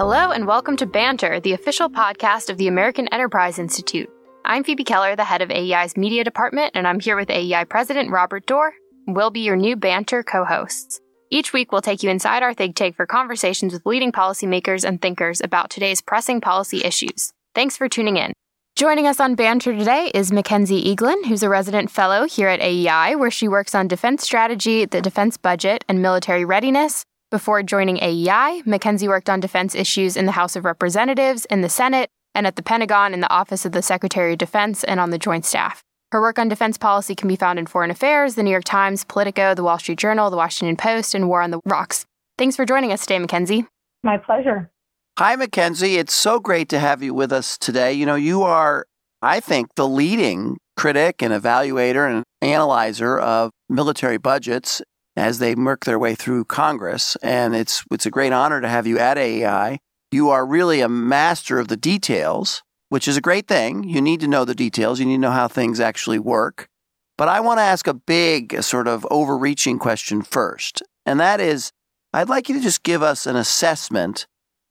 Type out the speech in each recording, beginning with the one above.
Hello, and welcome to Banter, the official podcast of the American Enterprise Institute. I'm Phoebe Keller, the head of AEI's media department, and I'm here with AEI President Robert Doar. We'll be your new Banter co hosts. Each week, we'll take you inside our think tank for conversations with leading policymakers and thinkers about today's pressing policy issues. Thanks for tuning in. Joining us on Banter today is Mackenzie Eaglen, who's a resident fellow here at AEI, where she works on defense strategy, the defense budget, and military readiness. Before joining AEI, Mackenzie worked on defense issues in the House of Representatives, in the Senate, and at the Pentagon in the Office of the Secretary of Defense and on the Joint Staff. Her work on defense policy can be found in Foreign Affairs, The New York Times, Politico, The Wall Street Journal, The Washington Post, and War on the Rocks. Thanks for joining us today, Mackenzie. My pleasure. Hi, Mackenzie. It's so great to have you with us today. You know, you are, I think, the leading critic and evaluator and analyzer of military budgets as they work their way through Congress. And it's, it's a great honor to have you at AEI. You are really a master of the details, which is a great thing. You need to know the details, you need to know how things actually work. But I want to ask a big, sort of overreaching question first. And that is I'd like you to just give us an assessment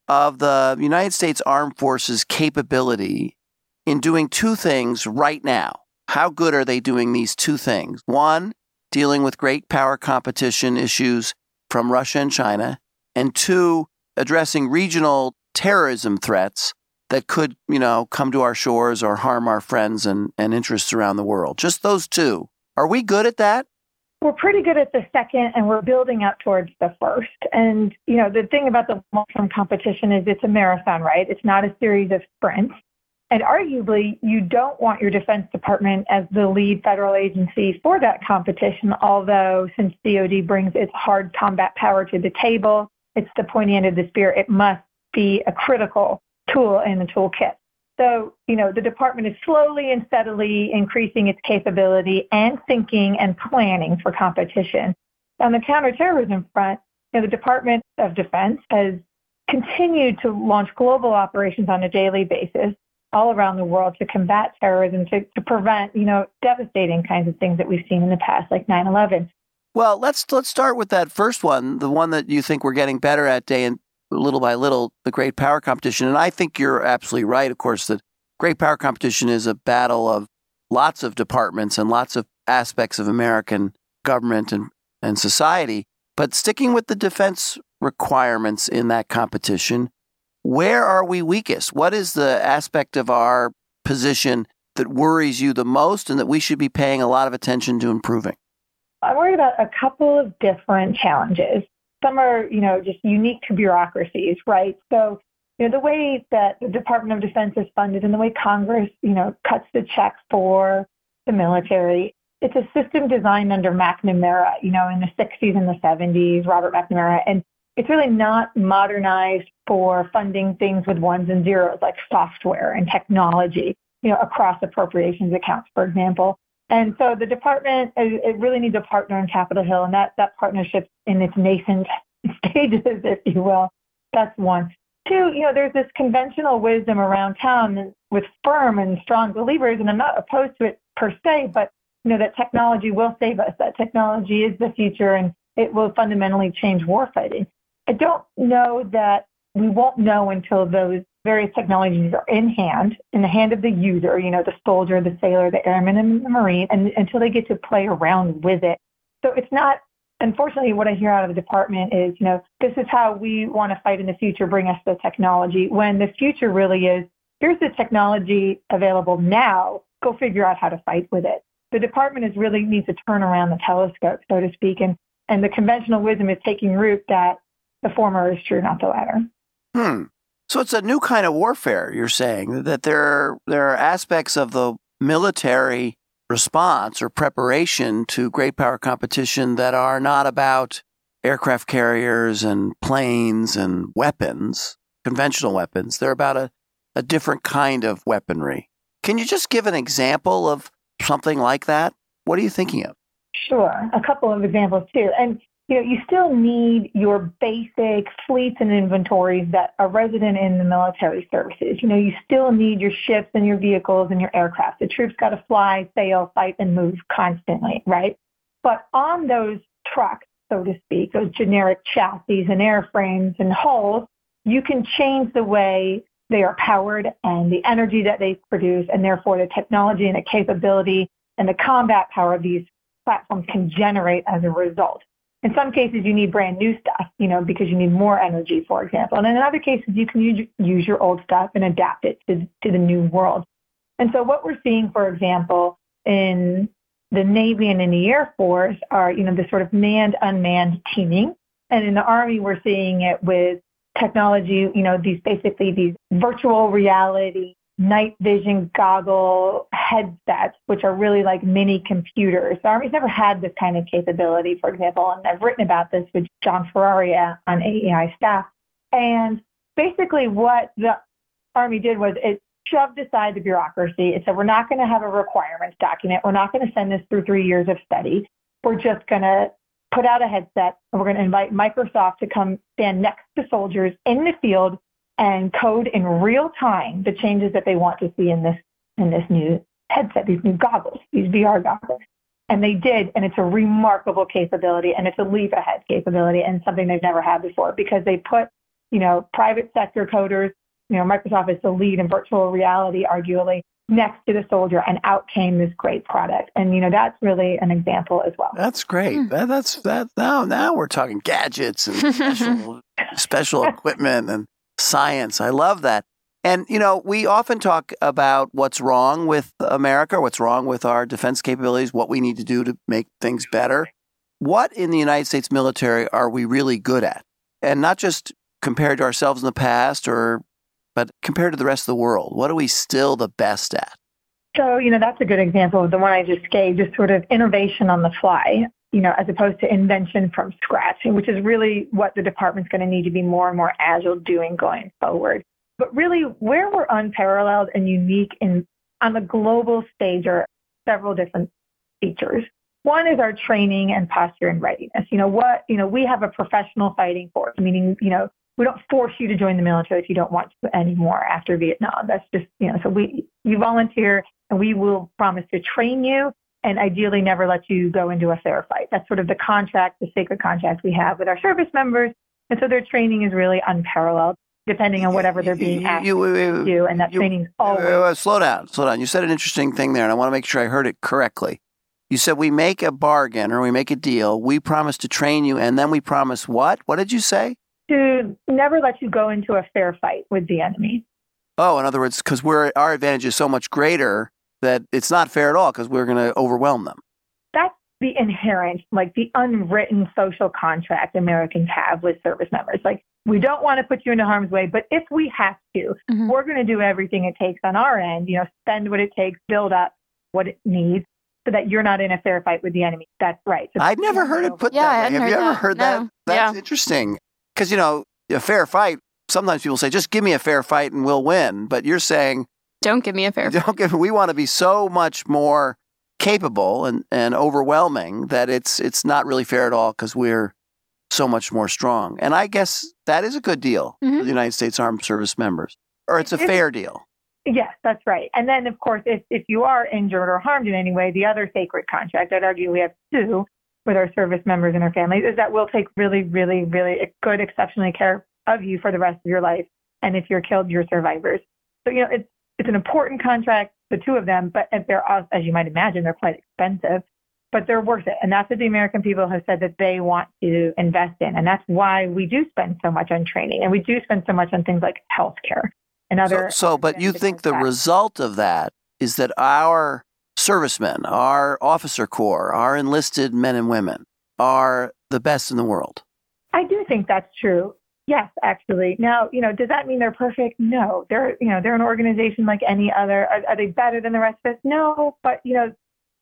of the United States Armed Forces capability in doing two things right now. How good are they doing these two things? One, dealing with great power competition issues from Russia and China, and two, addressing regional terrorism threats that could, you know, come to our shores or harm our friends and, and interests around the world. Just those two. Are we good at that? We're pretty good at the second, and we're building up towards the first. And, you know, the thing about the long term competition is it's a marathon, right? It's not a series of sprints. And arguably, you don't want your Defense Department as the lead federal agency for that competition, although since DoD brings its hard combat power to the table, it's the pointy end of the spear. It must be a critical tool in the toolkit. So, you know, the department is slowly and steadily increasing its capability and thinking and planning for competition. On the counterterrorism front, you know, the Department of Defense has continued to launch global operations on a daily basis all around the world to combat terrorism, to, to prevent, you know, devastating kinds of things that we've seen in the past, like 9/11. Well, let's let's start with that first one, the one that you think we're getting better at day and little by little, the great power competition. And I think you're absolutely right, of course, that great power competition is a battle of lots of departments and lots of aspects of American government and, and society. But sticking with the defense requirements in that competition, where are we weakest? What is the aspect of our position that worries you the most and that we should be paying a lot of attention to improving? I'm worried about a couple of different challenges. Some are, you know, just unique to bureaucracies, right? So, you know, the way that the Department of Defense is funded and the way Congress, you know, cuts the check for the military, it's a system designed under McNamara, you know, in the 60s and the 70s, Robert McNamara, and it's really not modernized for funding things with ones and zeros like software and technology, you know, across appropriations accounts, for example. And so the department, it really needs a partner in Capitol Hill, and that, that partnership in its nascent stages, if you will. That's one. Two, you know, there's this conventional wisdom around town with firm and strong believers, and I'm not opposed to it per se, but you know that technology will save us. That technology is the future, and it will fundamentally change warfighting. I don't know that we won't know until those various technologies are in hand, in the hand of the user, you know, the soldier, the sailor, the airman, and the marine, and until they get to play around with it. So it's not, unfortunately, what I hear out of the department is, you know, this is how we want to fight in the future, bring us the technology, when the future really is, here's the technology available now, go figure out how to fight with it. The department is really needs to turn around the telescope, so to speak, and, and the conventional wisdom is taking root that the former is true, not the latter. Hmm. So it's a new kind of warfare, you're saying, that there are, there are aspects of the military response or preparation to great power competition that are not about aircraft carriers and planes and weapons, conventional weapons. They're about a, a different kind of weaponry. Can you just give an example of something like that? What are you thinking of? Sure, a couple of examples too. And you know, you still need your basic fleets and inventories that are resident in the military services. You know, you still need your ships and your vehicles and your aircraft. The troops got to fly, sail, fight, and move constantly, right? But on those trucks, so to speak, those generic chassis and airframes and hulls, you can change the way they are powered and the energy that they produce, and therefore the technology and the capability and the combat power of these platforms can generate as a result. In some cases, you need brand new stuff, you know, because you need more energy, for example. And in other cases, you can use, use your old stuff and adapt it to, to the new world. And so what we're seeing, for example, in the Navy and in the Air Force are, you know, the sort of manned, unmanned teaming. And in the Army, we're seeing it with technology, you know, these basically these virtual reality night vision goggle headsets, which are really like mini computers. The Army's never had this kind of capability, for example, and I've written about this with John Ferrari on AEI staff. And basically what the Army did was it shoved aside the bureaucracy. It said, we're not going to have a requirements document. We're not going to send this through three years of study. We're just going to put out a headset and we're going to invite Microsoft to come stand next to soldiers in the field and code in real time the changes that they want to see in this in this new headset, these new goggles, these VR goggles. And they did, and it's a remarkable capability, and it's a leap ahead capability, and something they've never had before because they put, you know, private sector coders, you know, Microsoft is the lead in virtual reality, arguably, next to the soldier, and out came this great product. And you know, that's really an example as well. That's great. Mm. That, that's that. Now, now we're talking gadgets and special, special equipment and science. I love that. And, you know, we often talk about what's wrong with America, what's wrong with our defense capabilities, what we need to do to make things better. What in the United States military are we really good at? And not just compared to ourselves in the past or but compared to the rest of the world, what are we still the best at? So, you know, that's a good example of the one I just gave, just sort of innovation on the fly you know, as opposed to invention from scratch, which is really what the department's going to need to be more and more agile doing going forward. But really, where we're unparalleled and unique in on the global stage are several different features. One is our training and posture and readiness. You know what? You know, we have a professional fighting force, meaning you know we don't force you to join the military if you don't want to anymore after Vietnam. That's just you know. So we you volunteer, and we will promise to train you and ideally never let you go into a fair fight. That's sort of the contract, the sacred contract we have with our service members. And so their training is really unparalleled, depending on whatever they're being asked you, you, you, to do. And that training is always. Uh, slow down, slow down. You said an interesting thing there, and I want to make sure I heard it correctly. You said we make a bargain or we make a deal. We promise to train you, and then we promise what? What did you say? To never let you go into a fair fight with the enemy. Oh, in other words, because we're our advantage is so much greater that it's not fair at all because we're going to overwhelm them. That's the inherent, like the unwritten social contract Americans have with service members. Like, we don't want to put you into harm's way, but if we have to, mm-hmm. we're going to do everything it takes on our end, you know, spend what it takes, build up what it needs so that you're not in a fair fight with the enemy. That's right. So I'd never heard it put yeah, that way. Have you ever that. heard no. that? That's yeah. interesting. Because, you know, a fair fight, sometimes people say, just give me a fair fight and we'll win. But you're saying, don't give me a fair. Don't give. We want to be so much more capable and, and overwhelming that it's it's not really fair at all because we're so much more strong. And I guess that is a good deal mm-hmm. for the United States Armed Service members, or it's a fair deal. Yes, that's right. And then, of course, if, if you are injured or harmed in any way, the other sacred contract, I'd argue we have two with our service members and our families, is that we'll take really, really, really good, exceptionally care of you for the rest of your life. And if you're killed, you're survivors. So, you know, it's it's an important contract, the two of them, but they're, as you might imagine, they're quite expensive, but they're worth it. And that's what the American people have said that they want to invest in. And that's why we do spend so much on training and we do spend so much on things like healthcare and other. So, so but you think the result of that is that our servicemen, our officer corps, our enlisted men and women are the best in the world? I do think that's true. Yes, actually. Now, you know, does that mean they're perfect? No. They're, you know, they're an organization like any other. Are, are they better than the rest of us? No. But, you know,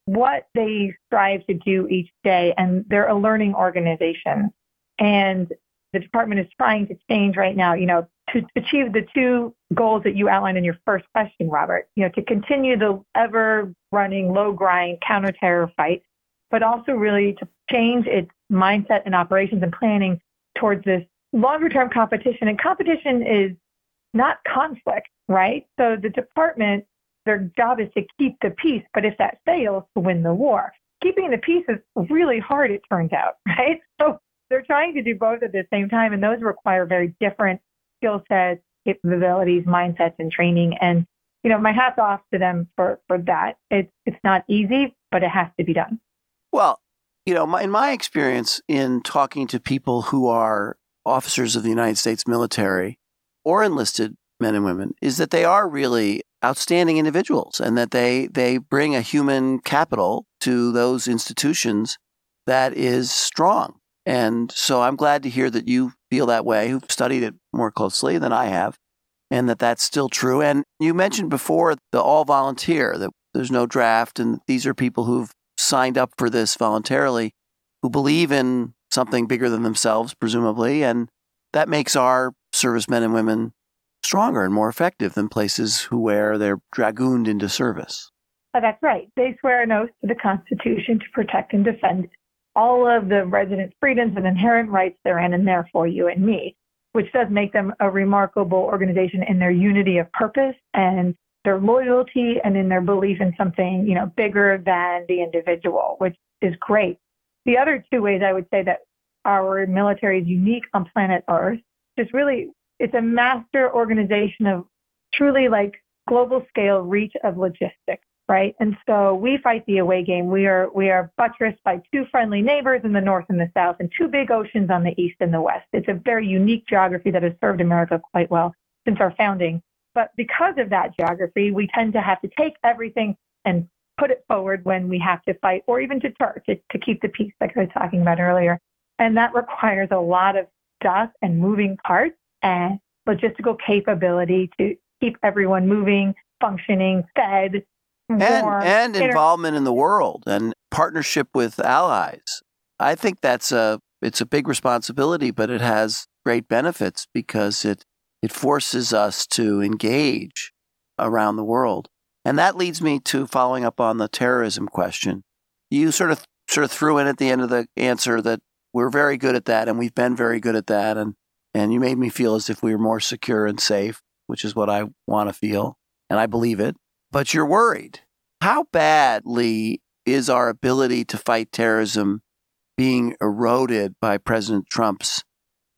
what they strive to do each day, and they're a learning organization. And the department is trying to change right now, you know, to achieve the two goals that you outlined in your first question, Robert, you know, to continue the ever running low grind counterterror fight, but also really to change its mindset and operations and planning towards this longer term competition, and competition is not conflict, right? So the department, their job is to keep the peace, but if that fails, to win the war. Keeping the peace is really hard, it turns out, right? So they're trying to do both at the same time, and those require very different skill sets, capabilities, mindsets, and training. And, you know, my hat's off to them for, for that. It's, it's not easy, but it has to be done. Well, you know, my, in my experience in talking to people who are officers of the United States military or enlisted men and women is that they are really outstanding individuals and that they, they bring a human capital to those institutions that is strong. And so I'm glad to hear that you feel that way, who've studied it more closely than I have, and that that's still true. And you mentioned before the all volunteer, that there's no draft, and these are people who've signed up for this voluntarily, who believe in something bigger than themselves, presumably. And that makes our servicemen and women stronger and more effective than places who where they're dragooned into service. Oh, that's right. They swear an oath to the Constitution to protect and defend all of the residents' freedoms and inherent rights therein and there for you and me, which does make them a remarkable organization in their unity of purpose and their loyalty and in their belief in something, you know, bigger than the individual, which is great. The other two ways I would say that our military is unique on planet Earth is really it's a master organization of truly like global scale reach of logistics right? And so we fight the away game. We are we are buttressed by two friendly neighbors in the north and the south, and two big oceans on the east and the west. It's a very unique geography that has served America quite well since our founding. But because of that geography, we tend to have to take everything and put it forward when we have to fight or even deter to, to keep the peace, like I was talking about earlier. And that requires a lot of stuff and moving parts and logistical capability to keep everyone moving, functioning, fed, and and inter- involvement in the world and partnership with allies. I think that's a it's a big responsibility, but it has great benefits because it it forces us to engage around the world. And that leads me to following up on the terrorism question. You sort of sort of threw in at the end of the answer that we're very good at that and we've been very good at that and and you made me feel as if we were more secure and safe, which is what I want to feel and I believe it but you're worried. How badly is our ability to fight terrorism being eroded by President Trump's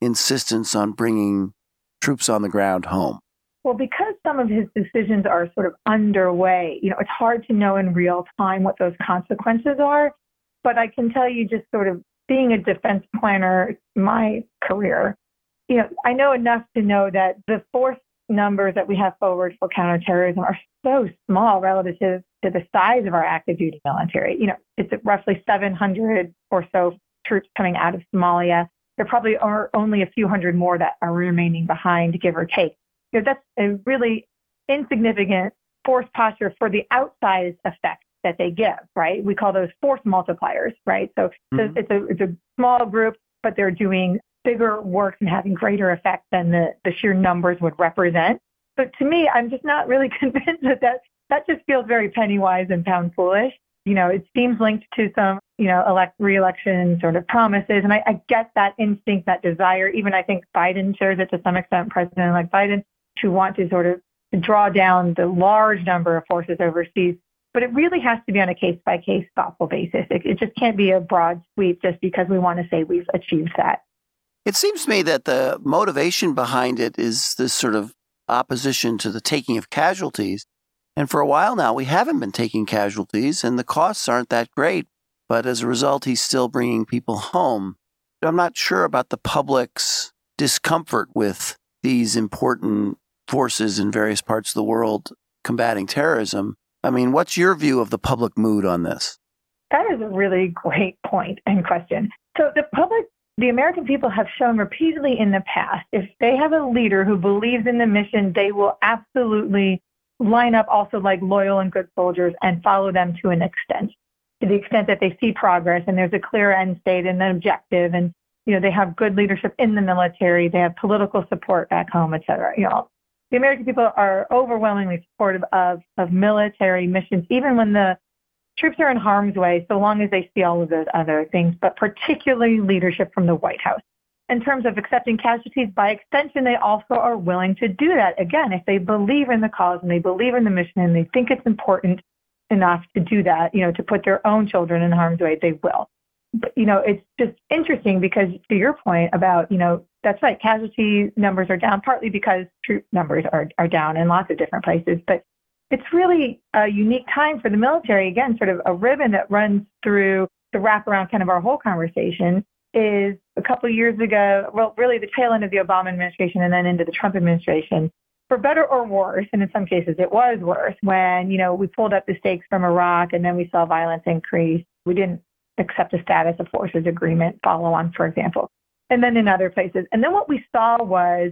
insistence on bringing troops on the ground home? Well, because some of his decisions are sort of underway, you know, it's hard to know in real time what those consequences are. But I can tell you, just sort of being a defense planner, my career, you know, I know enough to know that the force numbers that we have forward for counterterrorism are so small relative to, the size of our active duty military. You know, it's roughly 700 or so troops coming out of Somalia. There probably are only a few hundred more that are remaining behind, give or take. You know, that's a really insignificant force posture for the outsized effect that they give, right? We call those force multipliers, right? So, mm-hmm. so it's a it's a small group, but they're doing bigger works and having greater effect than the, the sheer numbers would represent. But to me, I'm just not really convinced that that, that just feels very penny wise and pound foolish. You know, it seems linked to some, you know, elect re-election sort of promises. And I, I get that instinct, that desire. Even I think Biden shares it to some extent, President like Biden, to want to sort of draw down the large number of forces overseas. But it really has to be on a case by case thoughtful basis. It, it just can't be a broad sweep just because we want to say we've achieved that. It seems to me that the motivation behind it is this sort of opposition to the taking of casualties. And for a while now, we haven't been taking casualties, and the costs aren't that great. But as a result, he's still bringing people home. I'm not sure about the public's discomfort with these important forces in various parts of the world combating terrorism. I mean, what's your view of the public mood on this? That is a really great point and question. So the public the American people have shown repeatedly in the past if they have a leader who believes in the mission, they will absolutely line up also like loyal and good soldiers and follow them to an extent, to the extent that they see progress and there's a clear end state and an objective and you know they have good leadership in the military, they have political support back home, et cetera. You know, the American people are overwhelmingly supportive of of military missions, even when the troops are in harm's way so long as they see all of those other things, but particularly leadership from the White House. In terms of accepting casualties, by extension, they also are willing to do that. Again, if they believe in the cause and they believe in the mission and they think it's important enough to do that, you know, to put their own children in harm's way, they will. But, you know, it's just interesting because to your point about, you know, that's right. Casualty numbers are down partly because troop numbers are, are down in lots of different places. But it's really a unique time for the military. Again, sort of a ribbon that runs through the wraparound kind of our whole conversation is a couple of years ago, well, really the tail end of the Obama administration and then into the Trump administration. For better or worse, and in some cases it was worse, when, you know, we pulled up the stakes from Iraq and then we saw violence increase. We didn't accept a status of forces agreement follow on, for example and then in other places. And then what we saw was,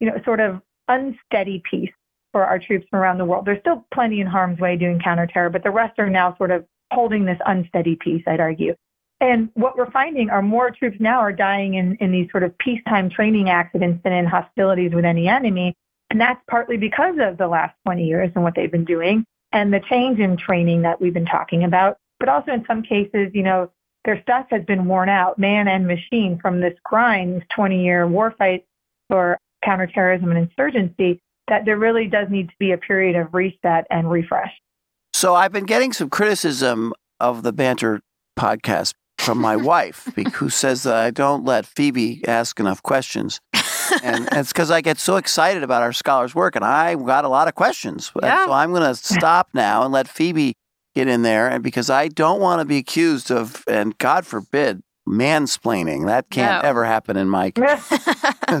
you know, sort of unsteady peace for our troops from around the world. There's still plenty in harm's way doing counterterror, but the rest are now sort of holding this unsteady peace, I'd argue. And what we're finding are more troops now are dying in, in these sort of peacetime training accidents than in hostilities with any enemy. And that's partly because of the last 20 years and what they've been doing and the change in training that we've been talking about. But also in some cases, you know, their stuff has been worn out, man and machine, from this grind, this 20 year war fight for counterterrorism and insurgency, that there really does need to be a period of reset and refresh. So I've been getting some criticism of the Banter podcast from my wife, who says that I don't let Phoebe ask enough questions. and it's because I get so excited about our scholars' work, and I got a lot of questions. Yeah. So I'm going to stop now and let Phoebe get in there, and because I don't want to be accused of, and God forbid, mansplaining. That can't no. ever happen in my case.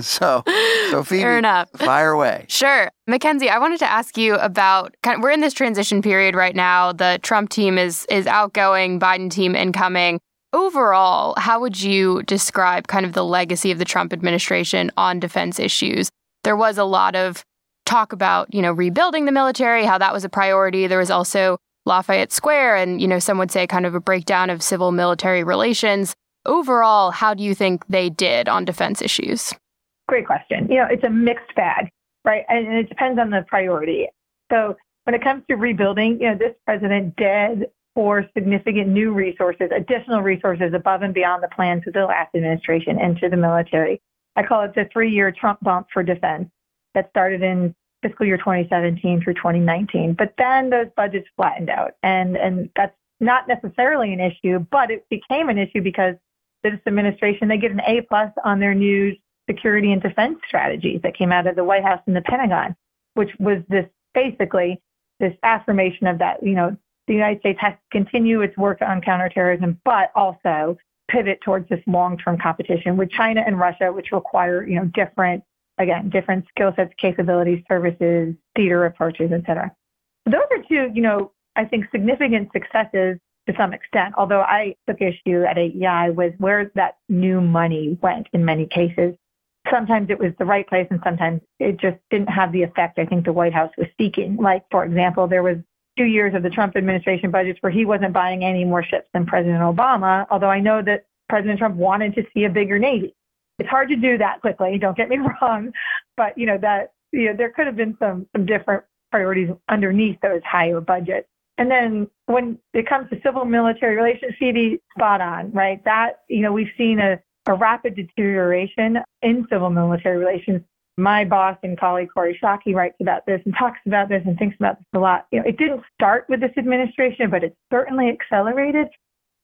so, so Phoebe, Fair enough. fire away. Sure. Mackenzie, I wanted to ask you about kind of, we're in this transition period right now. The Trump team is is outgoing, Biden team incoming. Overall, how would you describe kind of the legacy of the Trump administration on defense issues? There was a lot of talk about, you know, rebuilding the military, how that was a priority. There was also Lafayette Square and, you know, some would say kind of a breakdown of civil military relations. Overall, how do you think they did on defense issues? Great question. You know, it's a mixed bag, right? And it depends on the priority. So when it comes to rebuilding, you know, this president did pour significant new resources, additional resources above and beyond the plans of the last administration into the military. I call it the three year Trump bump for defense that started in fiscal year 2017 through 2019. But then those budgets flattened out, and and that's not necessarily an issue, but it became an issue because this administration they get an A plus on their new security and defense strategies that came out of the White House and the Pentagon, which was this basically this affirmation of that you know the United States has to continue its work on counterterrorism, but also pivot towards this long-term competition with China and Russia, which require you know different again, different skill sets, capabilities, services, theater approaches, et cetera. Those are two, you know, I think significant successes to some extent, although I took issue at AEI with where that new money went in many cases. Sometimes it was the right place and sometimes it just didn't have the effect I think the White House was seeking. Like, for example, there was two years of the Trump administration budgets where he wasn't buying any more ships than President Obama, although I know that President Trump wanted to see a bigger Navy. It's hard to do that quickly. Don't get me wrong, but you know that you know there could have been some some different priorities underneath those higher budgets. And then when it comes to civil military relations, Phoebe, spot on, right? That you know we've seen a, a rapid deterioration in civil military relations. My boss and colleague Kori Schake writes about this and talks about this and thinks about this a lot. You know, it didn't start with this administration, but it certainly accelerated.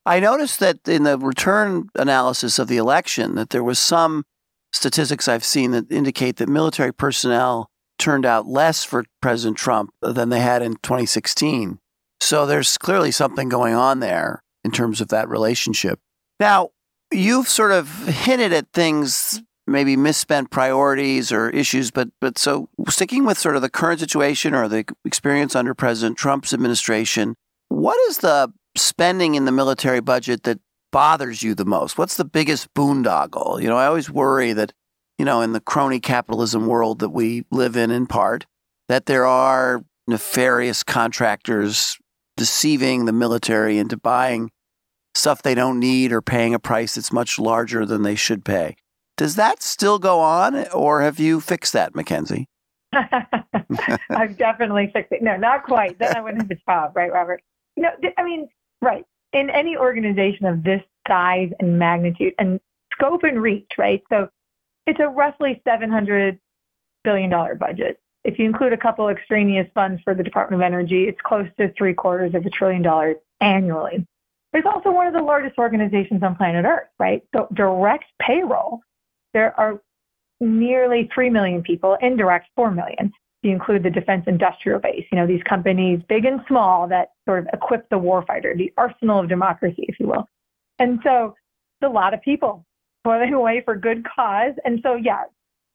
I noticed that in the return analysis of the election that there was some statistics I've seen that indicate that military personnel turned out less for President Trump than they had in 2016. So there's clearly something going on there in terms of that relationship. Now, you've sort of hinted at things, maybe misspent priorities or issues, but but so sticking with sort of the current situation or the experience under President Trump's administration, what is the spending in the military budget that bothers you the most? What's the biggest boondoggle? You know, I always worry that, you know, in the crony capitalism world that we live in, in part, that there are nefarious contractors deceiving the military into buying stuff they don't need or paying a price that's much larger than they should pay. Does that still go on, or have you fixed that, Mackenzie? I've definitely fixed it. No, not quite. Then I wouldn't have a job, right, Robert? No, I mean, Right. In any organization of this size and magnitude and scope and reach, right? So it's a roughly $700 billion budget. If you include a couple extraneous funds for the Department of Energy, it's close to three quarters of a trillion dollars annually. It's also one of the largest organizations on planet Earth, right? So direct payroll. There are nearly 3 million people, indirect 4 million. You include the defense industrial base, you know, these companies, big and small, that sort of equip the warfighter, the arsenal of democracy, if you will. And so it's a lot of people going away for good cause. And so, yeah,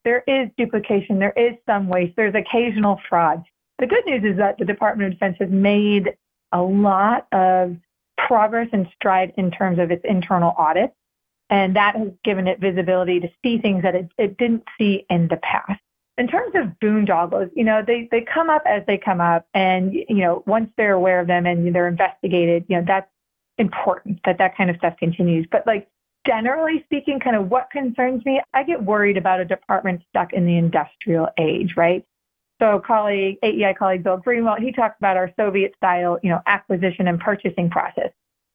there is duplication, there is some waste, there's occasional fraud. The good news is that the Department of Defense has made a lot of progress and stride in terms of its internal audit. And that has given it visibility to see things that it, it didn't see in the past. In terms of boondoggles, you know, they, they come up as they come up. And, you know, once they're aware of them and they're investigated, you know, that's important that that kind of stuff continues. But like generally speaking, kind of what concerns me, I get worried about a department stuck in the industrial age, right? So colleague, AEI colleague Bill Greenwalt, he talks about our Soviet style, you know, acquisition and purchasing process.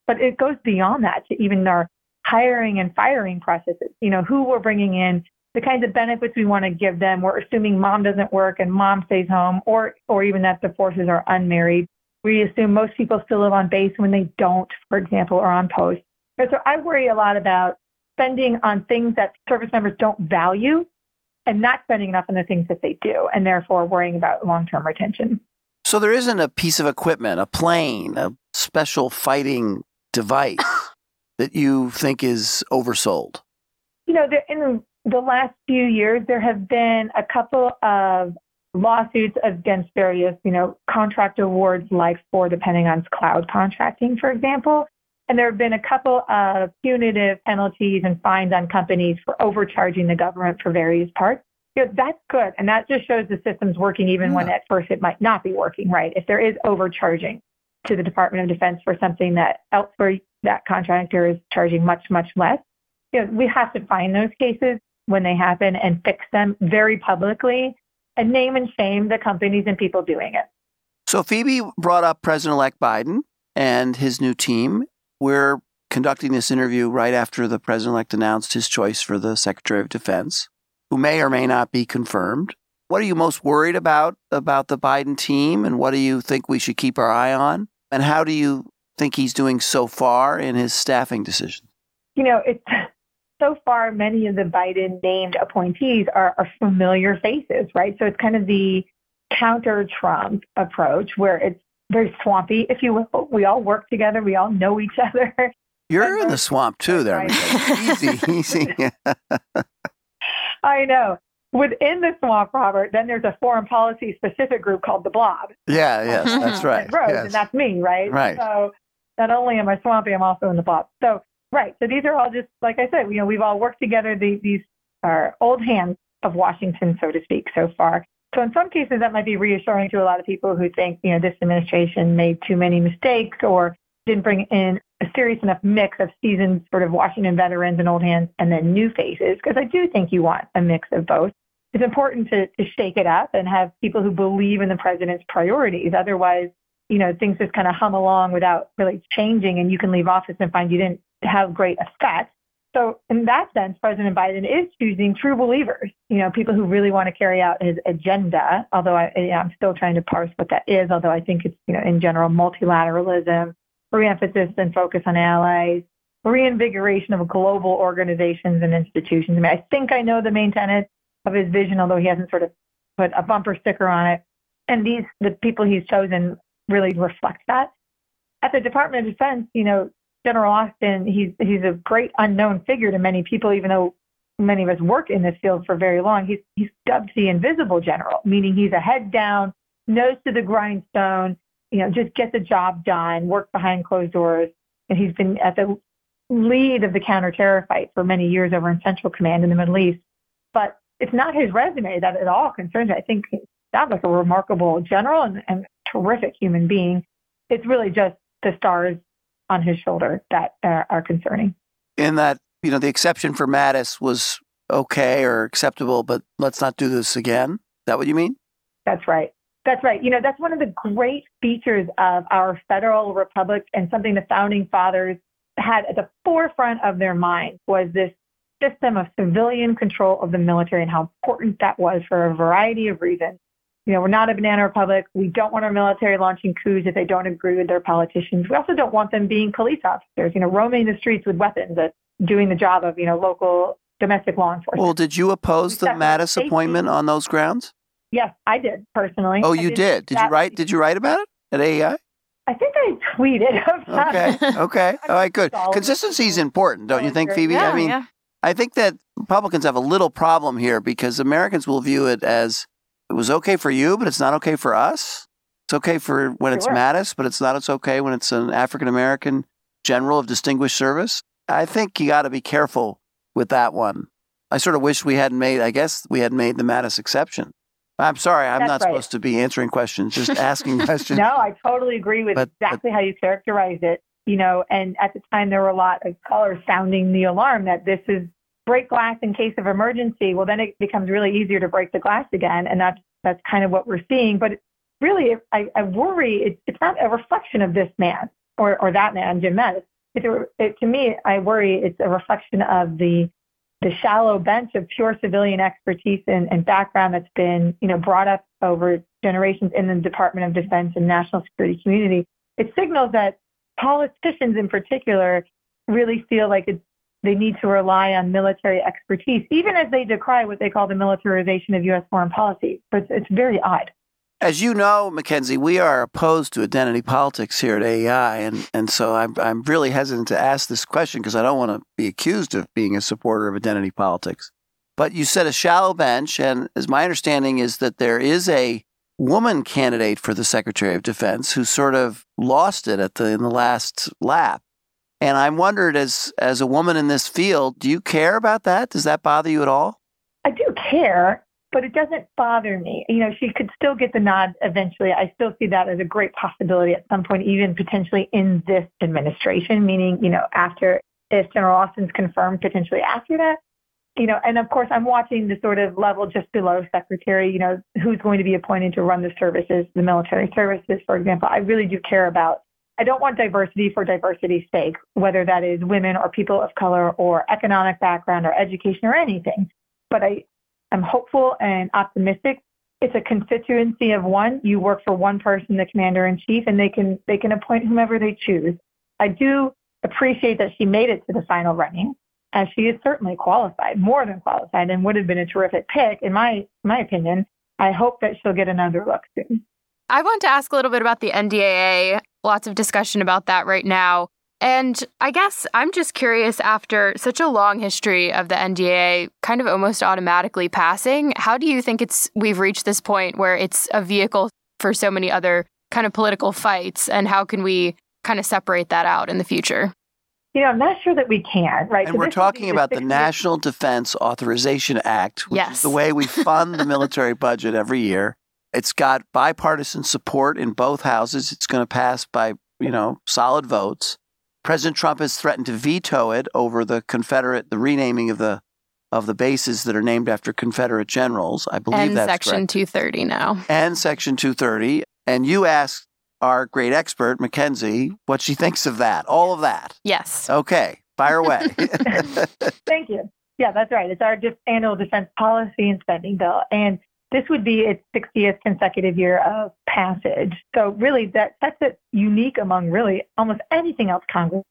But it goes beyond that to even our hiring and firing processes. You know, who we're bringing in, the kinds of benefits we want to give them. We're assuming mom doesn't work and mom stays home, or or even that the forces are unmarried. We assume most people still live on base when they don't, for example, or on post. And so I worry a lot about spending on things that service members don't value and not spending enough on the things that they do, and therefore worrying about long term retention. So there isn't a piece of equipment, a plane, a special fighting device that you think is oversold? You know, there in the last few years, there have been a couple of lawsuits against various, you know, contract awards like for the Pentagon's cloud contracting, for example. And there have been a couple of punitive penalties and fines on companies for overcharging the government for various parts. You know, that's good. And that just shows the system's working even yeah. when at first it might not be working, right? If there is overcharging to the Department of Defense for something that elsewhere that contractor is charging much, much less, you know, we have to find those cases when they happen and fix them very publicly and name and shame the companies and people doing it. So Phoebe brought up President-elect Biden and his new team. We're conducting this interview right after the president-elect announced his choice for the Secretary of Defense, who may or may not be confirmed. What are you most worried about about the Biden team and what do you think we should keep our eye on? And how do you think he's doing so far in his staffing decisions? You know, it's so far many of the Biden named appointees are, are familiar faces, right? So it's kind of the counter Trump approach where it's very swampy, if you will. We all work together, we all know each other. You're in the swamp too, there. Right. easy, easy. I know. Within the swamp, Robert, then there's a foreign policy specific group called the Blob. Yeah, yes, that's right. Rose, yes. and that's me, right? Right. So not only am I swampy, I'm also in the blob. So right. So these are all just like I said, you know, we've all worked together. These, these are old hands of Washington, so to speak, so far. So in some cases, that might be reassuring to a lot of people who think, you know, this administration made too many mistakes or didn't bring in a serious enough mix of seasoned sort of Washington veterans and old hands and then new faces, because I do think you want a mix of both. It's important to, to shake it up and have people who believe in the president's priorities. Otherwise, you know, things just kind of hum along without really changing and you can leave office and find you didn't have great effect. So in that sense, President Biden is choosing true believers, you know, people who really want to carry out his agenda, although I, I'm still trying to parse what that is, although I think it's, you know, in general, multilateralism, re-emphasis and focus on allies, reinvigoration of global organizations and institutions. I mean, I think I know the main tenets of his vision, although he hasn't sort of put a bumper sticker on it. And these, the people he's chosen really reflect that. At the Department of Defense, you know, General Austin, he's he's a great unknown figure to many people, even though many of us work in this field for very long. He's he's dubbed the invisible general, meaning he's a head down, nose to the grindstone, you know, just get the job done, work behind closed doors. And he's been at the lead of the counterterror fight for many years over in Central Command in the Middle East. But it's not his resume that at all concerns me. I think like a remarkable general and, and terrific human being. It's really just the stars on his shoulder that uh, are concerning. In that, you know, the exception for Mattis was okay or acceptable, but let's not do this again. Is that what you mean? That's right. That's right. You know, that's one of the great features of our federal republic and something the founding fathers had at the forefront of their minds was this system of civilian control of the military and how important that was for a variety of reasons you know, we're not a banana republic. We don't want our military launching coups if they don't agree with their politicians. We also don't want them being police officers, you know, roaming the streets with weapons, uh, doing the job of, you know, local domestic law enforcement. Well, did you oppose the Mattis appointment on those grounds? Yes, I did personally. Oh, you did. Did you write? Did you write about it at AEI? I think I tweeted about okay. it. Okay. All right. Good. Consistency is important, don't you think, Phoebe? Yeah, I mean, yeah. I think that Republicans have a little problem here because Americans will view it as it was okay for you, but it's not okay for us. It's okay for when it's Mattis, but it's not. It's okay when it's an African American general of distinguished service. I think you got to be careful with that one. I sort of wish we hadn't made. I guess we had made the Mattis exception. I'm sorry. I'm That's not right. supposed to be answering questions, just asking questions. No, I totally agree with But- but- exactly how you characterized it. You know, and at the time there were a lot of callers sounding the alarm that this is break glass in case of emergency. Well, then it becomes really easier to break the glass again, and that's that's kind of what we're seeing. But really, I, I worry it, it's not a reflection of this man or or that man, Jim Mattis. It's it, to me, I worry it's a reflection of the the shallow bench of pure civilian expertise and, and background that's been, you know, brought up over generations in the Department of Defense and national security community. It signals that politicians in particular really feel like it's, they need to rely on military expertise, even as they decry what they call the militarization of U.S. foreign policy. But it's, it's very odd. As you know, Mackenzie, we are opposed to identity politics here at AEI, and, and so I'm, I'm really hesitant to ask this question because I don't want to be accused of being a supporter of identity politics. But you said a shallow bench, and as my understanding is that there is a woman candidate for the Secretary of Defense who sort of lost it at the in the last lap. And I'm wondered, as as a woman in this field, do you care about that? Does that bother you at all? I do care, but it doesn't bother me. You know, she could still get the nod eventually. I still see that as a great possibility at some point, even potentially in this administration, meaning, you know, after, if General Austin's confirmed, potentially after that. You know, and of course, I'm watching the sort of level just below secretary, you know, who's going to be appointed to run the services, the military services, for example. I really do care about I don't want diversity for diversity's sake, whether that is women or people of color or economic background or education or anything. But I am hopeful and optimistic. It's a constituency of one. You work for one person, the commander in chief, and they can they can appoint whomever they choose. I do appreciate that she made it to the final running, as she is certainly qualified, more than qualified, and would have been a terrific pick, in my my opinion. I hope that she'll get another look soon. I want to ask a little bit about the NDAA. Lots of discussion about that right now. And I guess I'm just curious after such a long history of the NDAA kind of almost automatically passing, how do you think it's we've reached this point where it's a vehicle for so many other kind of political fights and how can we kind of separate that out in the future? You know, I'm not sure that we can, right? And So we're this would be talking about the National Defense Authorization Act, which is Yes. the way we fund the military budget every year. It's got bipartisan support in both houses. It's going to pass by, you know, solid votes. President Trump has threatened to veto it over the Confederate, the renaming of the of the bases that are named after Confederate generals. I believe and that's Section correct. 230 now. And Section 230. And you asked our great expert, Mackenzie, what she thinks of that. All of that. Yes. Okay, fire away. Thank you. Yeah, that's right. It's our def- annual defense policy and spending bill. And this would be its 60th consecutive year of passage. So really that that's it unique among really almost anything else Congress.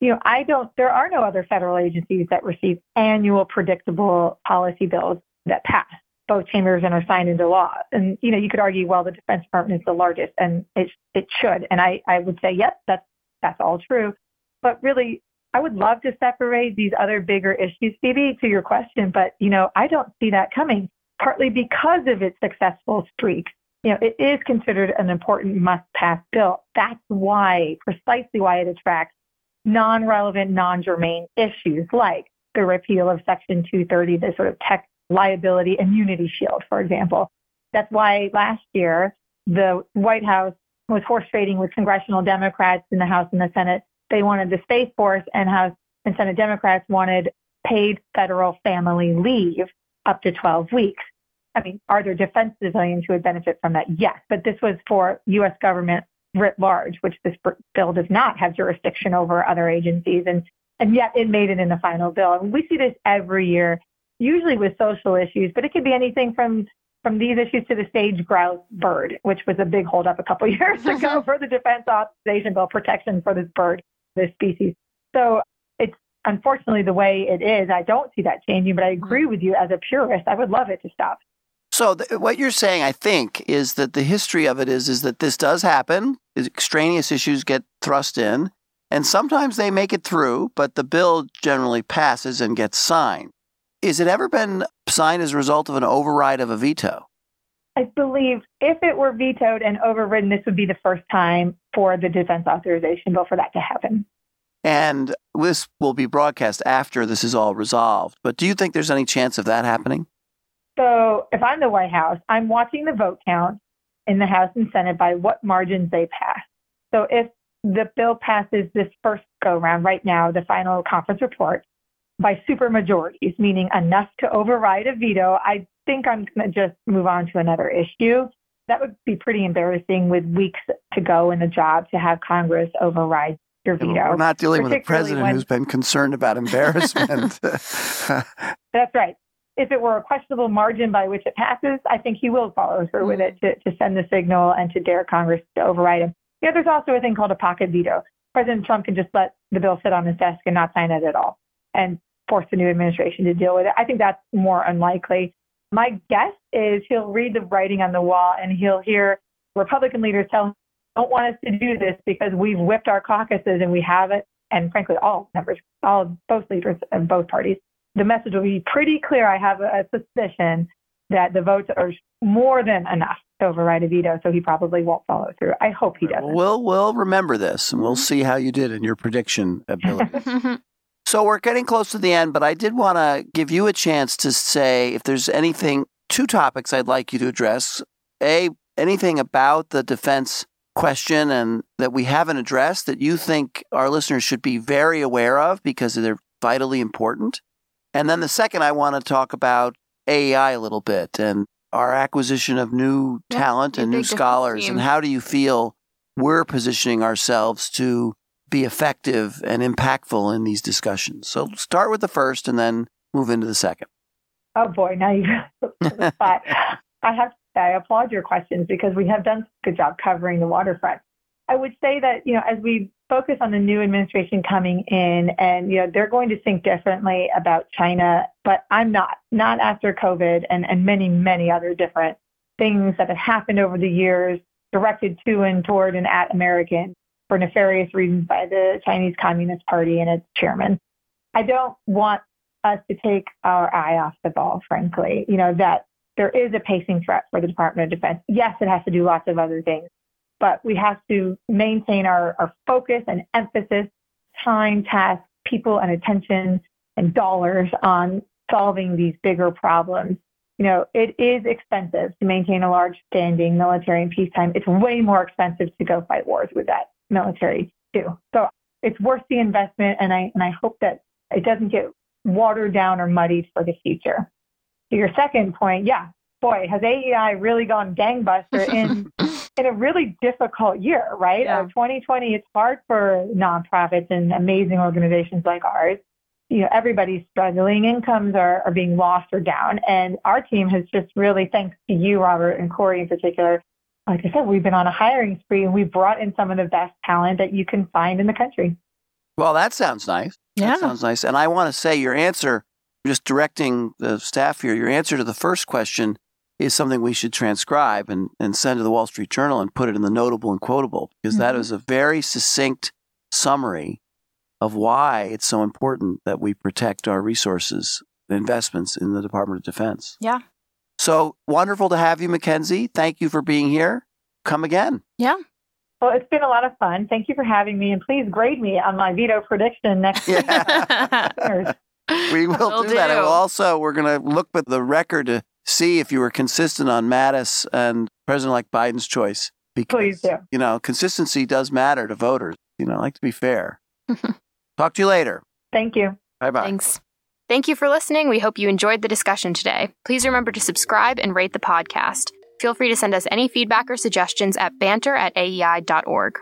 You know, I don't there are no other federal agencies that receive annual predictable policy bills that pass both chambers and are signed into law. And you know, you could argue, well, the Defense Department is the largest and it it should. And I, I would say, yep, that's that's all true. But really I would love to separate these other bigger issues, Phoebe, to your question, but you know, I don't see that coming, partly because of its successful streak. You know, it is considered an important must-pass bill. That's why, precisely why it attracts non-relevant, non-germane issues like the repeal of Section 230, the sort of tech liability immunity shield, for example. That's why last year the White House was horse trading with congressional Democrats in the House and the Senate. They wanted the Space Force, and House and Senate Democrats wanted paid federal family leave up to 12 weeks. I mean, are there defense civilians who would benefit from that? Yes, but this was for U.S. government writ large, which this bill does not have jurisdiction over other agencies, and and yet it made it in the final bill. And we see this every year, usually with social issues, but it could be anything from from these issues to the sage grouse bird, which was a big holdup a couple years ago mm-hmm. for the Defense Authorization Bill protection for this bird, this species. So unfortunately the way it is. I don't see that changing, but I Mm-hmm. agree with you as a purist. I would love it to stop. So th- what you're saying, I think, is that the history of it is is that this does happen. Extraneous issues get thrust in, and sometimes they make it through, but the bill generally passes and gets signed. Is it ever been signed as a result of an override of a veto? I believe if it were vetoed and overridden, this would be the first time for the defense authorization bill for that to happen. And this will be broadcast after this is all resolved. But do you think there's any chance of that happening? So if I'm the White House, I'm watching the vote count in the House and Senate by what margins they pass. So if the bill passes this first go round right now, the final conference report, by super majorities, meaning enough to override a veto, I think I'm going to just move on to another issue. That would be pretty embarrassing with weeks to go in the job to have Congress override your veto. We're not dealing with a president when- who's been concerned about embarrassment. That's right. If it were a questionable margin by which it passes, I think he will follow through with it mm-hmm. to, to send the signal and to dare Congress to override him. Yeah, there's also a thing called a pocket veto. President Trump can just let the bill sit on his desk and not sign it at all and force the new administration to deal with it. I think that's more unlikely. My guess is he'll read the writing on the wall and he'll hear Republican leaders tell him, don't want us to do this because we've whipped our caucuses and we haven't, and frankly, all members, all both leaders of both parties the message will be pretty clear. I have a suspicion that the votes are more than enough to override a veto, so he probably won't follow through. I hope he doesn't. We'll we'll remember this and we'll mm-hmm. see how you did in your prediction ability. Mm-hmm. so we're getting close to the end, but I did want to give you a chance to say if there's anything, two topics I'd like you to address. A, anything about the defense question and that we haven't addressed that you think our listeners should be very aware of because they're vitally important. And then the second, I want to talk about AI a little bit and our acquisition of new Yeah, talent and new scholars. And how do you feel we're positioning ourselves to be effective and impactful in these discussions? So start with the first and then move into the second. Oh boy, now you put the spot. I have I applaud your questions because we have done a good job covering the waterfront. I would say that, you know, as we focus on the new administration coming in and, you know, they're going to think differently about China, but I'm not, not after COVID and, and many, many other different things that have happened over the years directed to and toward and at Americans for nefarious reasons by the Chinese Communist Party and its chairman. I don't want us to take our eye off the ball, frankly. You know, that there is a pacing threat for the Department of Defense. Yes, it has to do lots of other things, but we have to maintain our, our focus and emphasis, time, task, people, and attention and dollars on solving these bigger problems. You know, it is expensive to maintain a large standing military in peacetime. It's way more expensive to go fight wars with that military too. So it's worth the investment, and I and I hope that it doesn't get watered down or muddied for the future. To your second point, yeah, boy, has AEI really gone gangbuster in in a really difficult year, right? Yeah. Uh, 2020, it's hard for nonprofits and amazing organizations like ours. You know, everybody's struggling. Incomes are, are being lost or down. And our team has just really, thanks to you, Robert, and Kori in particular, like I said, we've been on a hiring spree and we've brought in some of the best talent that you can find in the country. Well, that sounds nice. Yeah. That sounds nice. And I want to say your answer, just directing the staff here, your answer to the first question is something we should transcribe and, and send to the Wall Street Journal and put it in the notable and quotable because that Mhm. is a very succinct summary of why it's so important that we protect our resources, investments in the Department of Defense. Yeah. So wonderful to have you, Mackenzie. Thank you for being here. Come again. Yeah. Well, it's been a lot of fun. Thank you for having me. And please grade me on my veto prediction next week. Yeah. We will Will do, that. And we'll also, we're going to look at the record to see if you were consistent on Mattis and President-elect Biden's choice. Because, Please do. you know, consistency does matter to voters. You know, I like to be fair. Talk to you later. Thank you. Bye-bye. Thanks. Thank you for listening. We hope you enjoyed the discussion today. Please remember to subscribe and rate the podcast. Feel free to send us any feedback or suggestions at banter at aei.org.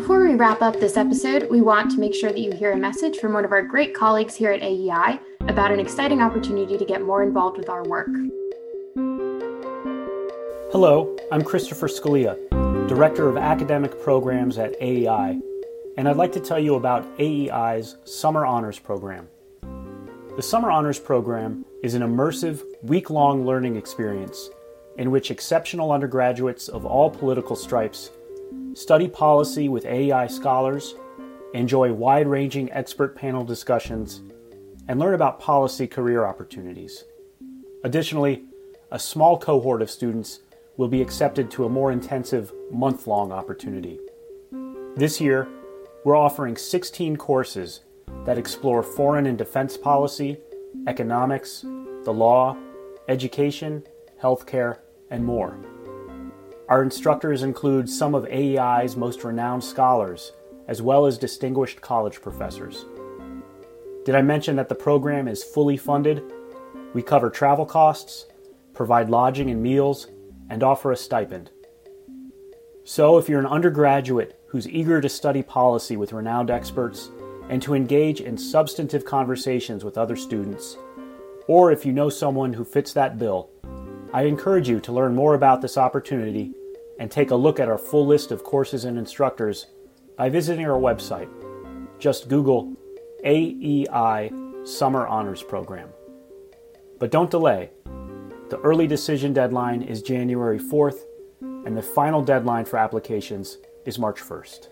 Before we wrap up this episode, we want to make sure that you hear a message from one of our great colleagues here at AEI about an exciting opportunity to get more involved with our work. Hello, I'm Christopher Scalia, Director of Academic Programs at AEI. and I'd like to tell you about AEI's Summer Honors Program. The Summer Honors Program is an immersive, week long learning experience in which exceptional undergraduates of all political stripes study policy with AEI scholars, enjoy wide ranging expert panel discussions, and learn about policy career opportunities. Additionally, a small cohort of students will be accepted to a more intensive month long opportunity. This year, we're offering 16 courses that explore foreign and defense policy, economics, the law, education, healthcare, and more. Our instructors include some of AEI's most renowned scholars, as well as distinguished college professors. Did I mention that the program is fully funded? We cover travel costs, provide lodging and meals, and offer a stipend. So, if you're an undergraduate who's eager to study policy with renowned experts and to engage in substantive conversations with other students, or if you know someone who fits that bill, I encourage you to learn more about this opportunity and take a look at our full list of courses and instructors by visiting our website. Just Google AEI Summer Honors Program. But don't delay. The early decision deadline is January 4th, and the final deadline for applications is March 1st.